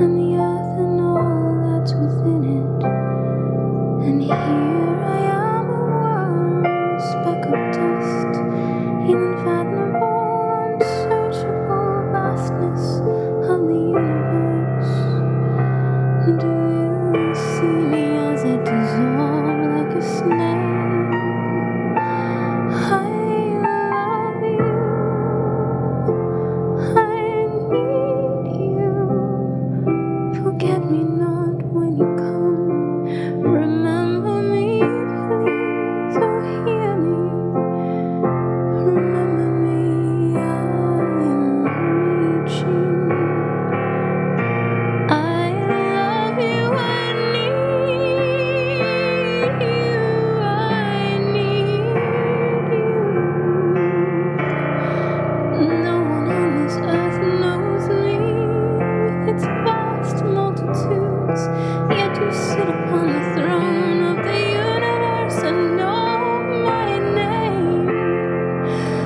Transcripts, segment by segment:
and the earth and all that's within it. And here I am, a speck of dust. multitudes, yet you sit upon the throne of the universe and know my name.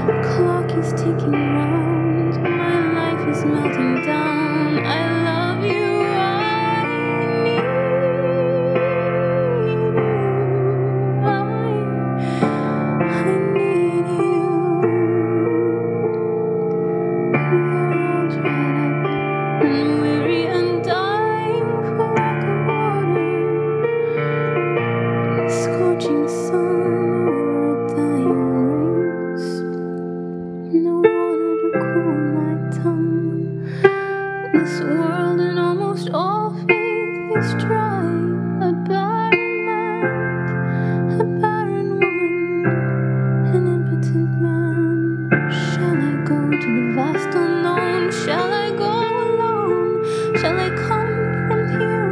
The clock is ticking round, my life is melting down. I love you, I need you. I, I need you. We're all dried up, and we're Shall I go to the vast unknown? Shall I go alone? Shall I come from here?